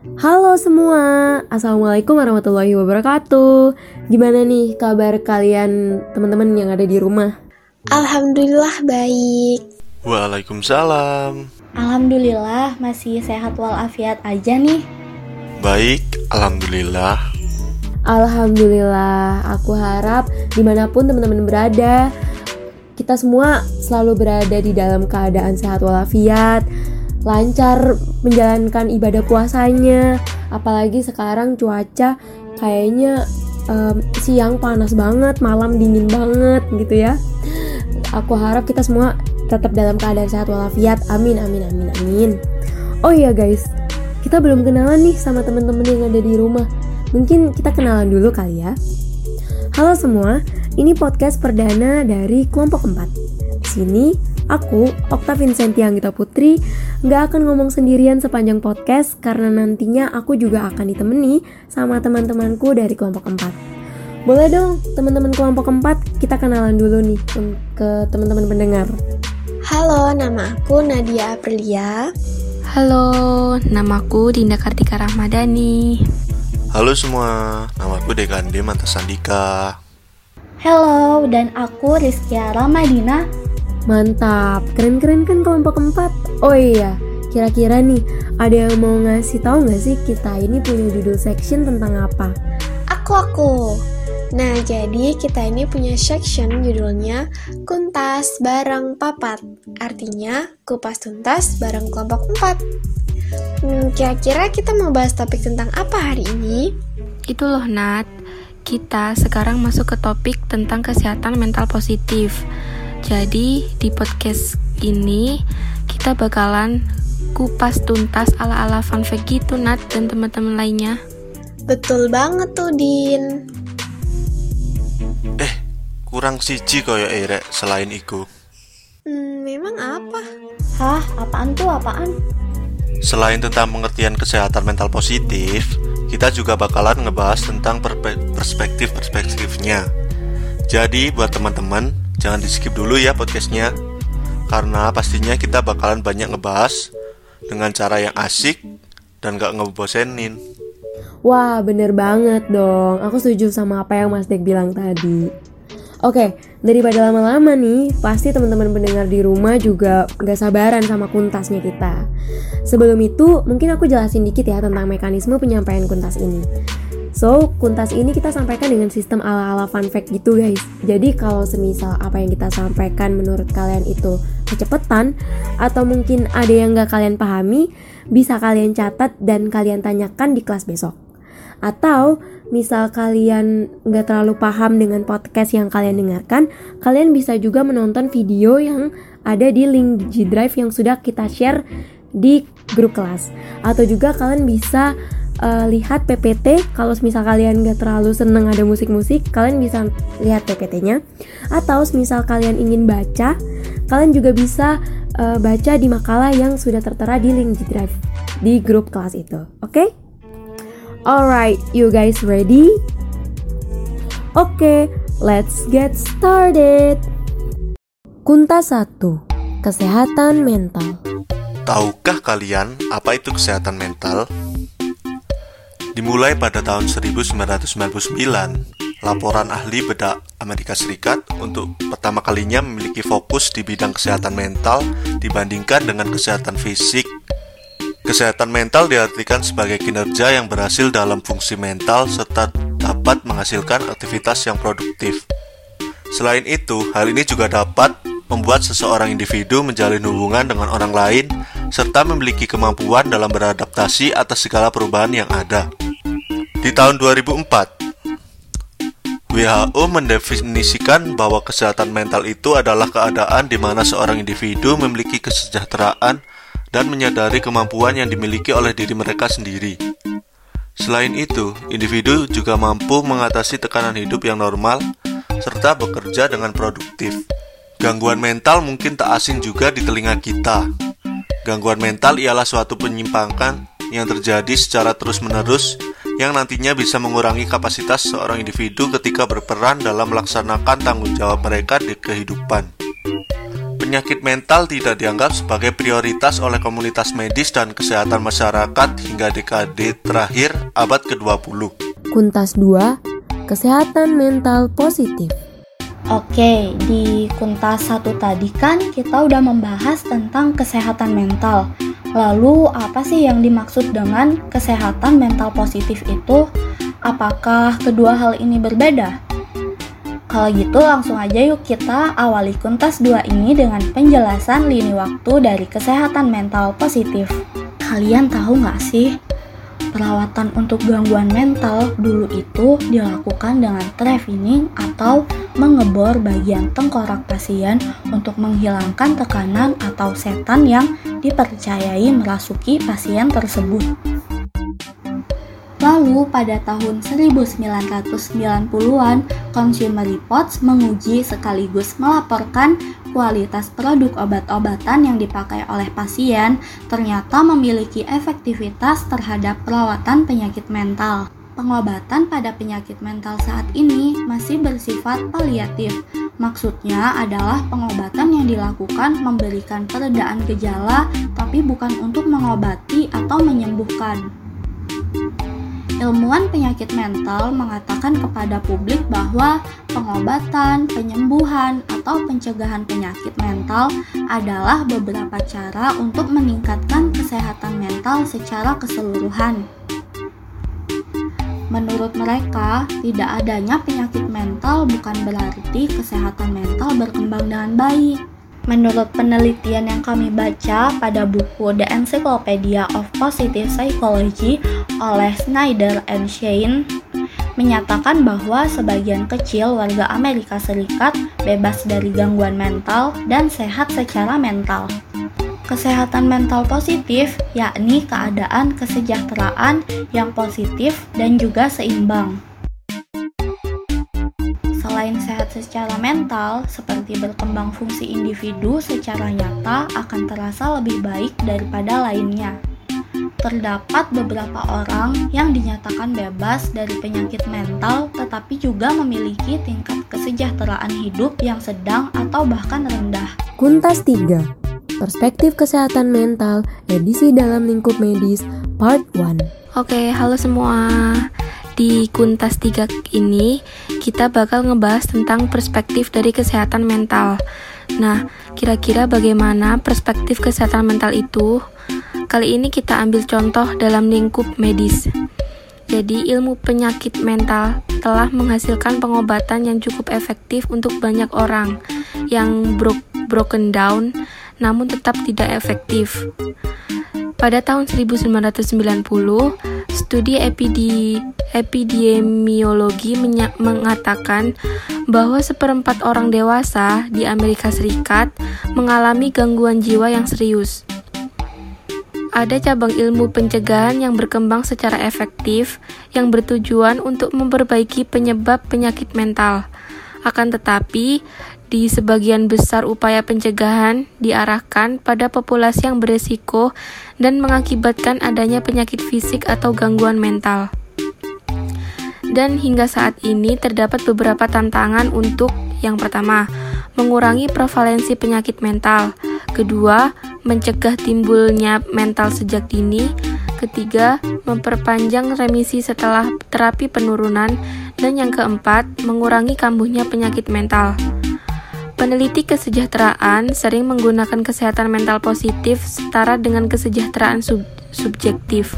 Halo semua, Assalamualaikum warahmatullahi wabarakatuh. Gimana nih kabar kalian teman-teman yang ada di rumah? Alhamdulillah baik. Waalaikumsalam. Alhamdulillah masih sehat walafiat aja nih. Baik, Alhamdulillah. Alhamdulillah, aku harap di mana pun teman-teman berada Kita semua selalu berada di dalam keadaan sehat walafiat lancar menjalankan ibadah puasanya. Apalagi sekarang cuaca kayaknya um, siang panas banget malam dingin banget gitu ya. Aku harap kita semua tetap dalam keadaan sehat walafiat. Amin amin amin amin. Oh iya guys. Kita belum kenalan nih sama teman-teman yang ada di rumah. Mungkin kita kenalan dulu kali ya. Halo semua ini podcast perdana dari kelompok 4 di sini Aku, Okta Vincenti Anggita Putri, nggak akan ngomong sendirian sepanjang podcast karena nantinya aku juga akan ditemani sama teman-temanku dari kelompok 4. Boleh dong, teman-teman kelompok 4, kita kenalan dulu nih ke teman-teman pendengar. Halo, nama aku Nadia Aprilia. Halo, namaku Dinda Kartika Rahmadani. Halo semua, namaku Dekande Mantasandika. Halo, dan aku Rizkia Ramadina Mantap, keren-keren kan kelompok keempat. Oh iya, kira-kira nih ada yang mau ngasih tahu nggak sih kita ini punya judul section tentang apa? Aku aku. Nah, jadi kita ini punya section judulnya Kuntas Barang Papat. Artinya, kupas tuntas bareng kelompok 4. Hmm, kira-kira kita mau bahas topik tentang apa hari ini? Itu loh, Nat. Kita sekarang masuk ke topik tentang kesehatan mental positif. Jadi di podcast ini kita bakalan kupas tuntas ala-ala fun fact gitu Nat dan teman-teman lainnya. Betul banget tuh Din. Eh, kurang siji koyo erek selain iku. Hmm, memang apa? Hah, apaan tuh apaan? Selain tentang pengertian kesehatan mental positif, kita juga bakalan ngebahas tentang perspektif-perspektifnya. Jadi buat teman-teman Jangan di skip dulu ya podcastnya Karena pastinya kita bakalan banyak ngebahas Dengan cara yang asik Dan gak ngebosenin Wah bener banget dong Aku setuju sama apa yang Mas Dek bilang tadi Oke, daripada lama-lama nih, pasti teman-teman pendengar di rumah juga gak sabaran sama kuntasnya kita. Sebelum itu, mungkin aku jelasin dikit ya tentang mekanisme penyampaian kuntas ini. So, kuntas ini kita sampaikan dengan sistem ala-ala fun fact gitu guys. Jadi kalau semisal apa yang kita sampaikan menurut kalian itu kecepatan atau mungkin ada yang gak kalian pahami, bisa kalian catat dan kalian tanyakan di kelas besok. Atau misal kalian gak terlalu paham dengan podcast yang kalian dengarkan, kalian bisa juga menonton video yang ada di link G Drive yang sudah kita share di grup kelas. Atau juga kalian bisa uh, lihat PPT kalau misal kalian gak terlalu seneng ada musik-musik kalian bisa lihat PPT-nya atau misal kalian ingin baca kalian juga bisa uh, baca di makalah yang sudah tertera di link di drive di grup kelas itu. Oke? Okay? alright you guys ready? Oke okay, let's get started. Kunta 1 Kesehatan mental. Tahukah kalian apa itu kesehatan mental? Dimulai pada tahun 1999, laporan ahli bedak Amerika Serikat untuk pertama kalinya memiliki fokus di bidang kesehatan mental dibandingkan dengan kesehatan fisik. Kesehatan mental diartikan sebagai kinerja yang berhasil dalam fungsi mental serta dapat menghasilkan aktivitas yang produktif. Selain itu, hal ini juga dapat membuat seseorang individu menjalin hubungan dengan orang lain serta memiliki kemampuan dalam beradaptasi atas segala perubahan yang ada. Di tahun 2004, WHO mendefinisikan bahwa kesehatan mental itu adalah keadaan di mana seorang individu memiliki kesejahteraan dan menyadari kemampuan yang dimiliki oleh diri mereka sendiri. Selain itu, individu juga mampu mengatasi tekanan hidup yang normal serta bekerja dengan produktif. Gangguan mental mungkin tak asing juga di telinga kita. Gangguan mental ialah suatu penyimpangan yang terjadi secara terus-menerus yang nantinya bisa mengurangi kapasitas seorang individu ketika berperan dalam melaksanakan tanggung jawab mereka di kehidupan. penyakit mental tidak dianggap sebagai prioritas oleh komunitas medis dan kesehatan masyarakat hingga dekade terakhir abad ke-20. Kuntas 2, kesehatan mental positif. Oke, di Kuntas satu tadi kan kita udah membahas tentang kesehatan mental. Lalu apa sih yang dimaksud dengan kesehatan mental positif itu? Apakah kedua hal ini berbeda? Kalau gitu langsung aja yuk kita awali kuntas 2 ini dengan penjelasan lini waktu dari kesehatan mental positif. Kalian tahu nggak sih, perawatan untuk gangguan mental dulu itu dilakukan dengan trafficking atau mengebor bagian tengkorak pasien untuk menghilangkan tekanan atau setan yang dipercayai merasuki pasien tersebut. Lalu pada tahun 1990-an, Consumer Reports menguji sekaligus melaporkan kualitas produk obat-obatan yang dipakai oleh pasien ternyata memiliki efektivitas terhadap perawatan penyakit mental. Pengobatan pada penyakit mental saat ini masih bersifat paliatif. Maksudnya adalah pengobatan yang dilakukan memberikan peredaan gejala, tapi bukan untuk mengobati atau menyembuhkan. Ilmuwan penyakit mental mengatakan kepada publik bahwa pengobatan, penyembuhan, atau pencegahan penyakit mental adalah beberapa cara untuk meningkatkan kesehatan mental secara keseluruhan. Menurut mereka, tidak adanya penyakit mental bukan berarti kesehatan mental berkembang dengan baik. Menurut penelitian yang kami baca pada buku The Encyclopedia of Positive Psychology oleh Snyder and Shane, menyatakan bahwa sebagian kecil warga Amerika Serikat bebas dari gangguan mental dan sehat secara mental. Kesehatan mental positif yakni keadaan kesejahteraan yang positif dan juga seimbang. Selain sehat secara mental, seperti berkembang fungsi individu secara nyata akan terasa lebih baik daripada lainnya. Terdapat beberapa orang yang dinyatakan bebas dari penyakit mental tetapi juga memiliki tingkat kesejahteraan hidup yang sedang atau bahkan rendah. Kuntas 3. Perspektif kesehatan mental edisi dalam lingkup medis part 1. Oke, halo semua. Di Kuntas 3 ini, kita bakal ngebahas tentang perspektif dari kesehatan mental. Nah, kira-kira bagaimana perspektif kesehatan mental itu? Kali ini kita ambil contoh dalam lingkup medis. Jadi, ilmu penyakit mental telah menghasilkan pengobatan yang cukup efektif untuk banyak orang yang bro broken down namun tetap tidak efektif. Pada tahun 1990, studi epidi epidemiologi mengatakan bahwa seperempat orang dewasa di Amerika Serikat mengalami gangguan jiwa yang serius. Ada cabang ilmu pencegahan yang berkembang secara efektif yang bertujuan untuk memperbaiki penyebab penyakit mental. Akan tetapi, di sebagian besar upaya pencegahan diarahkan pada populasi yang beresiko dan mengakibatkan adanya penyakit fisik atau gangguan mental. Dan hingga saat ini terdapat beberapa tantangan untuk yang pertama, mengurangi prevalensi penyakit mental. Kedua, mencegah timbulnya mental sejak dini. Ketiga, memperpanjang remisi setelah terapi penurunan. Dan yang keempat, mengurangi kambuhnya penyakit mental. Peneliti kesejahteraan sering menggunakan kesehatan mental positif setara dengan kesejahteraan sub subjektif.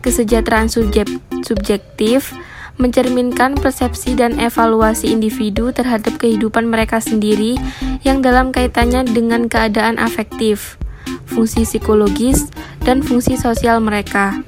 Kesejahteraan subjek subjektif mencerminkan persepsi dan evaluasi individu terhadap kehidupan mereka sendiri yang dalam kaitannya dengan keadaan afektif, fungsi psikologis, dan fungsi sosial mereka.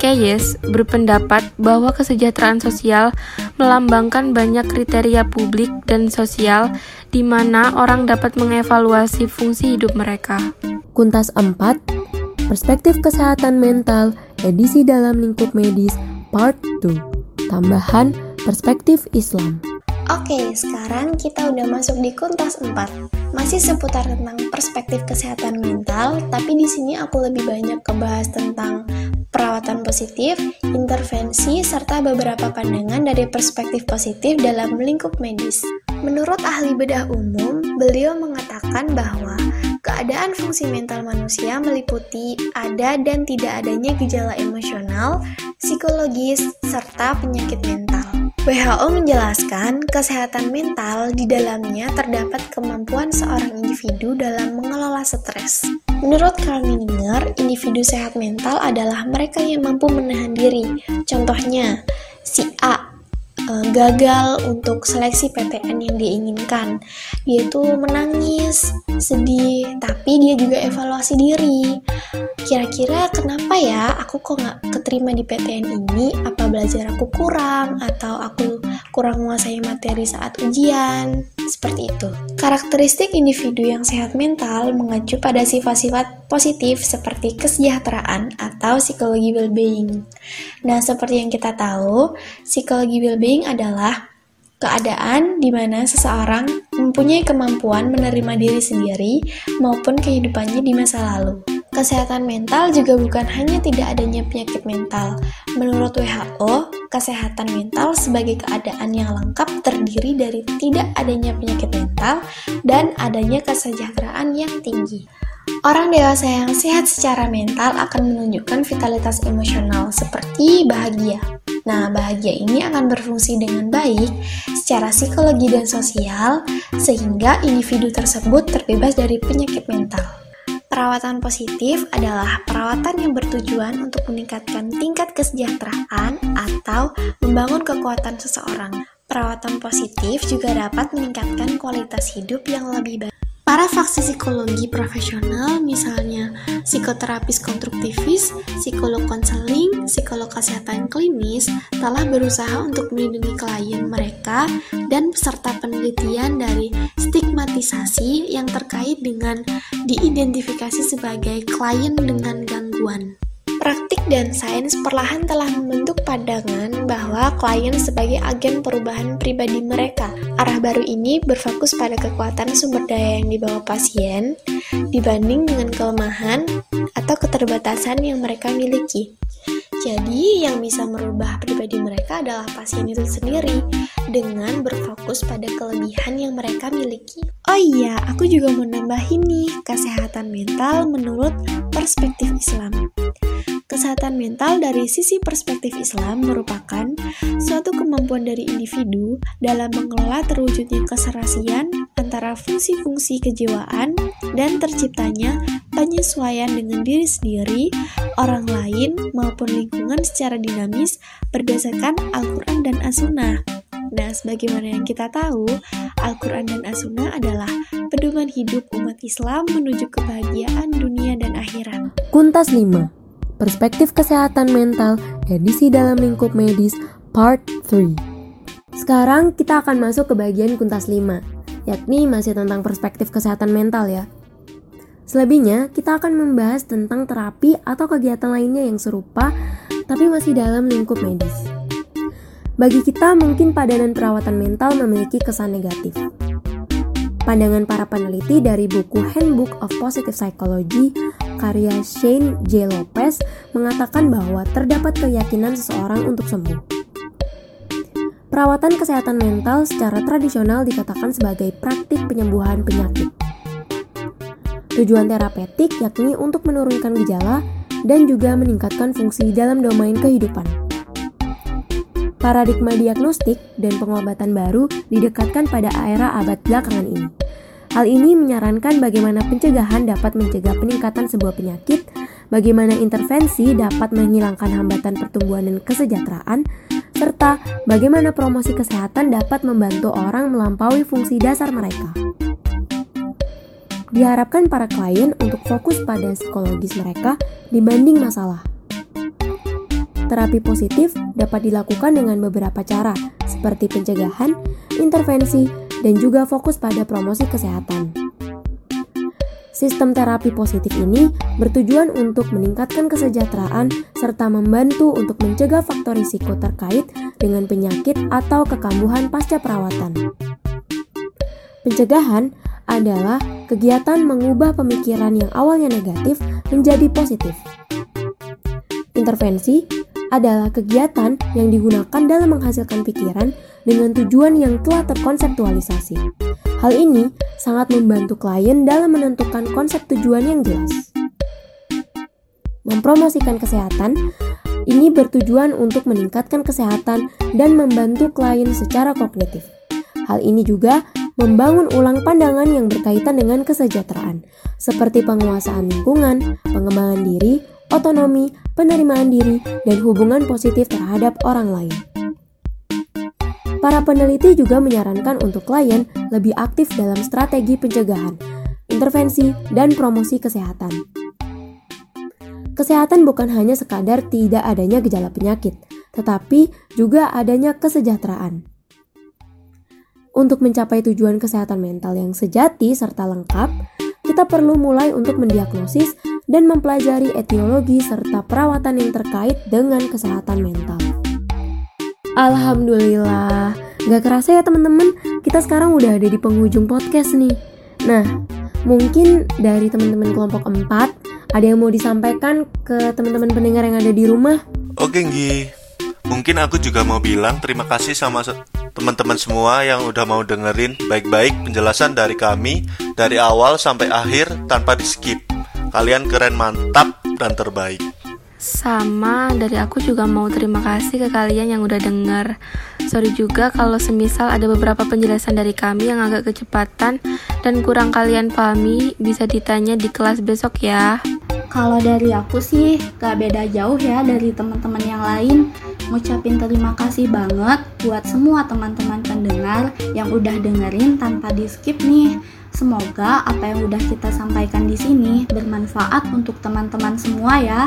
Keyes berpendapat bahwa kesejahteraan sosial melambangkan banyak kriteria publik dan sosial di mana orang dapat mengevaluasi fungsi hidup mereka. Kuntas 4, Perspektif Kesehatan Mental, edisi dalam lingkup medis, part 2. Tambahan perspektif Islam. Oke, sekarang kita udah masuk di kuntas 4. Masih seputar tentang perspektif kesehatan mental, tapi di sini aku lebih banyak kebahas tentang perawatan positif, intervensi, serta beberapa pandangan dari perspektif positif dalam lingkup medis. Menurut ahli bedah umum, beliau mengatakan bahwa keadaan fungsi mental manusia meliputi ada dan tidak adanya gejala emosional, psikologis, serta penyakit mental. WHO menjelaskan kesehatan mental di dalamnya terdapat kemampuan seorang individu dalam mengelola stres. Menurut Carl Menninger, individu sehat mental adalah mereka yang mampu menahan diri. Contohnya, si A uh, gagal untuk seleksi PTN yang diinginkan. Dia tuh menangis, sedih, tapi dia juga evaluasi diri. Kira-kira kenapa ya aku kok nggak keterima di PTN ini? Apa belajar aku kurang atau aku kurang menguasai materi saat ujian? Seperti itu. Karakteristik individu yang sehat mental mengacu pada sifat-sifat positif seperti kesejahteraan atau psikologi well-being. Nah, seperti yang kita tahu, psikologi well-being adalah keadaan di mana seseorang mempunyai kemampuan menerima diri sendiri maupun kehidupannya di masa lalu. Kesehatan mental juga bukan hanya tidak adanya penyakit mental. Menurut WHO, kesehatan mental sebagai keadaan yang lengkap terdiri dari tidak adanya penyakit mental dan adanya kesejahteraan yang tinggi. Orang dewasa yang sehat secara mental akan menunjukkan vitalitas emosional seperti bahagia. Nah, bahagia ini akan berfungsi dengan baik secara psikologi dan sosial, sehingga individu tersebut terbebas dari penyakit mental. Perawatan positif adalah perawatan yang bertujuan untuk meningkatkan tingkat kesejahteraan atau membangun kekuatan seseorang. Perawatan positif juga dapat meningkatkan kualitas hidup yang lebih baik. Para faksi psikologi profesional, misalnya psikoterapis konstruktivis, psikolog konseling, psikolog kesehatan klinis, telah berusaha untuk melindungi klien mereka dan peserta penelitian dari stigmatisasi yang terkait dengan diidentifikasi sebagai klien dengan gangguan. Praktik dan sains perlahan telah membentuk pandangan bahwa klien sebagai agen perubahan pribadi mereka. Arah baru ini berfokus pada kekuatan sumber daya yang dibawa pasien dibanding dengan kelemahan atau keterbatasan yang mereka miliki. Jadi, yang bisa merubah pribadi mereka adalah pasien itu sendiri dengan berfokus pada kelebihan yang mereka miliki. Oh iya, aku juga mau nambahin nih kesehatan mental menurut perspektif Islam. Kesehatan mental dari sisi perspektif Islam merupakan suatu kemampuan dari individu dalam mengelola terwujudnya keserasian antara fungsi-fungsi kejiwaan dan terciptanya penyesuaian dengan diri sendiri, orang lain, maupun lingkungan secara dinamis berdasarkan Al-Quran dan As-Sunnah. Nah, sebagaimana yang kita tahu, Al-Quran dan As-Sunnah adalah pedoman hidup umat Islam menuju kebahagiaan dunia dan akhirat. Kuntas 5 Perspektif Kesehatan Mental edisi dalam lingkup medis part 3. Sekarang kita akan masuk ke bagian kuntas 5, yakni masih tentang perspektif kesehatan mental ya. Selebihnya, kita akan membahas tentang terapi atau kegiatan lainnya yang serupa tapi masih dalam lingkup medis. Bagi kita, mungkin padanan perawatan mental memiliki kesan negatif. Pandangan para peneliti dari buku Handbook of Positive Psychology karya Shane J. Lopez mengatakan bahwa terdapat keyakinan seseorang untuk sembuh. Perawatan kesehatan mental secara tradisional dikatakan sebagai praktik penyembuhan penyakit. Tujuan terapeutik yakni untuk menurunkan gejala dan juga meningkatkan fungsi dalam domain kehidupan. Paradigma diagnostik dan pengobatan baru didekatkan pada era abad belakangan ini. Hal ini menyarankan bagaimana pencegahan dapat mencegah peningkatan sebuah penyakit, bagaimana intervensi dapat menghilangkan hambatan pertumbuhan dan kesejahteraan, serta bagaimana promosi kesehatan dapat membantu orang melampaui fungsi dasar mereka. Diharapkan para klien untuk fokus pada psikologis mereka dibanding masalah. Terapi positif dapat dilakukan dengan beberapa cara, seperti pencegahan, intervensi, dan juga fokus pada promosi kesehatan. Sistem terapi positif ini bertujuan untuk meningkatkan kesejahteraan serta membantu untuk mencegah faktor risiko terkait dengan penyakit atau kekambuhan pasca perawatan. Pencegahan adalah kegiatan mengubah pemikiran yang awalnya negatif menjadi positif. Intervensi adalah kegiatan yang digunakan dalam menghasilkan pikiran dengan tujuan yang telah terkonseptualisasi. Hal ini sangat membantu klien dalam menentukan konsep tujuan yang jelas. Mempromosikan kesehatan ini bertujuan untuk meningkatkan kesehatan dan membantu klien secara kognitif. Hal ini juga membangun ulang pandangan yang berkaitan dengan kesejahteraan, seperti penguasaan lingkungan, pengembangan diri, otonomi, penerimaan diri, dan hubungan positif terhadap orang lain. Para peneliti juga menyarankan untuk klien lebih aktif dalam strategi pencegahan, intervensi, dan promosi kesehatan. Kesehatan bukan hanya sekadar tidak adanya gejala penyakit, tetapi juga adanya kesejahteraan. Untuk mencapai tujuan kesehatan mental yang sejati serta lengkap, kita perlu mulai untuk mendiagnosis dan mempelajari etiologi serta perawatan yang terkait dengan kesehatan mental. Alhamdulillah, gak kerasa ya teman-teman, kita sekarang udah ada di penghujung podcast nih. Nah, mungkin dari teman-teman kelompok 4, ada yang mau disampaikan ke teman-teman pendengar yang ada di rumah? Oke, Nggi. Mungkin aku juga mau bilang terima kasih sama teman-teman semua yang udah mau dengerin baik-baik penjelasan dari kami dari awal sampai akhir tanpa di skip. Kalian keren, mantap, dan terbaik. Sama, dari aku juga mau terima kasih ke kalian yang udah denger. Sorry juga kalau semisal ada beberapa penjelasan dari kami yang agak kecepatan dan kurang kalian pahami, bisa ditanya di kelas besok ya. Kalau dari aku sih gak beda jauh ya dari teman-teman yang lain ngucapin terima kasih banget buat semua teman-teman pendengar yang udah dengerin tanpa di skip nih. Semoga apa yang udah kita sampaikan di sini bermanfaat untuk teman-teman semua ya.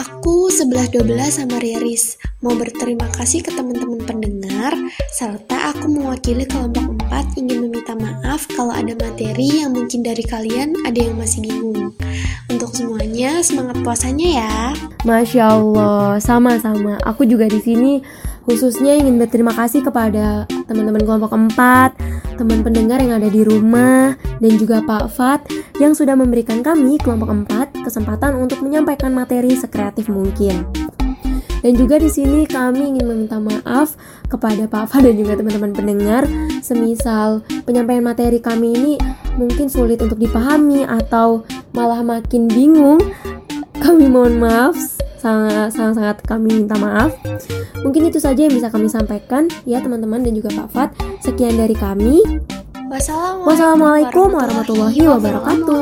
Aku sebelah 12 sama Riris mau berterima kasih ke teman-teman pendengar serta aku mewakili kelompok 4 ingin meminta maaf kalau ada materi yang mungkin dari kalian ada yang masih bingung. Untuk semuanya semangat puasanya ya. Masya Allah, sama-sama. Aku juga di sini khususnya ingin berterima kasih kepada teman-teman kelompok 4, teman pendengar yang ada di rumah, dan juga Pak Fat yang sudah memberikan kami kelompok 4 kesempatan untuk menyampaikan materi sekreatif mungkin. Dan juga di sini kami ingin meminta maaf kepada Pak Fa dan juga teman-teman pendengar, semisal penyampaian materi kami ini mungkin sulit untuk dipahami atau malah makin bingung. Kami mohon maaf, sangat sangat sangat kami minta maaf. Mungkin itu saja yang bisa kami sampaikan ya teman-teman dan juga Pak Fat. Sekian dari kami. Wassalamualaikum warahmatullahi wabarakatuh.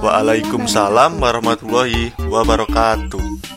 Waalaikumsalam warahmatullahi wabarakatuh.